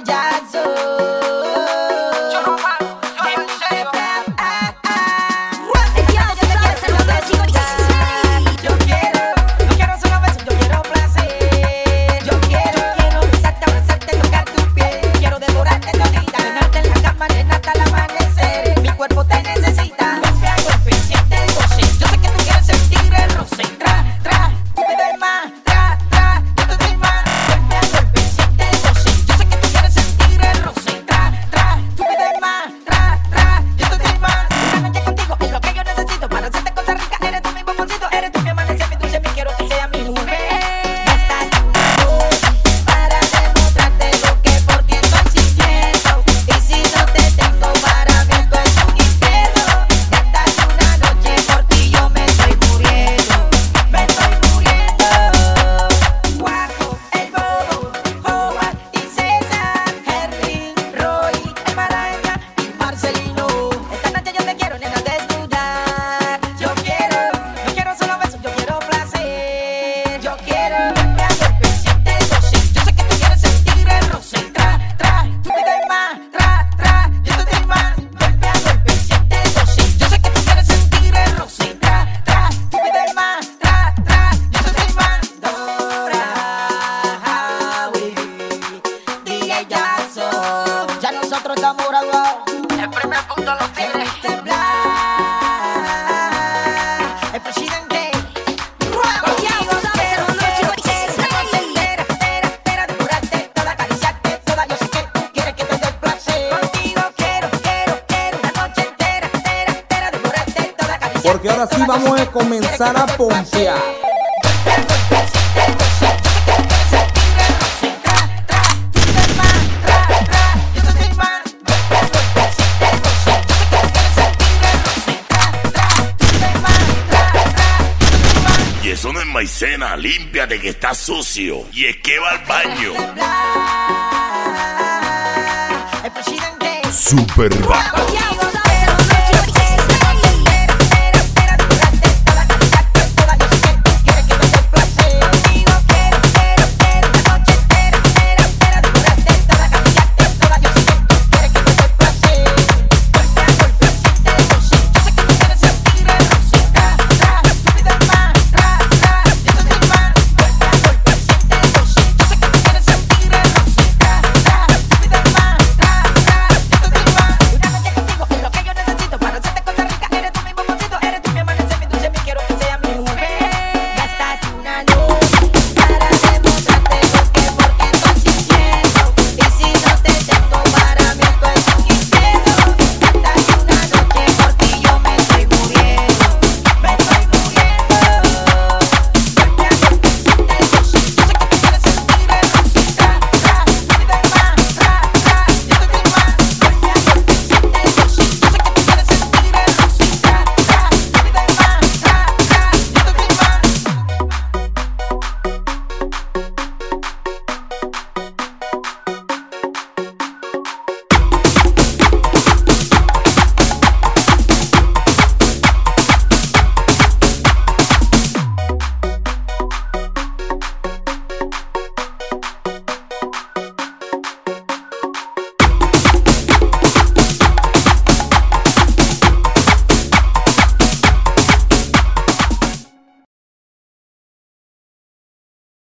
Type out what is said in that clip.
jazzo. El primer punto presidente. Entera, Porque ahora sí vamos a comenzar a pompear. eso en maicena. Límpiate que está sucio. Y es que va al baño. Super bajo.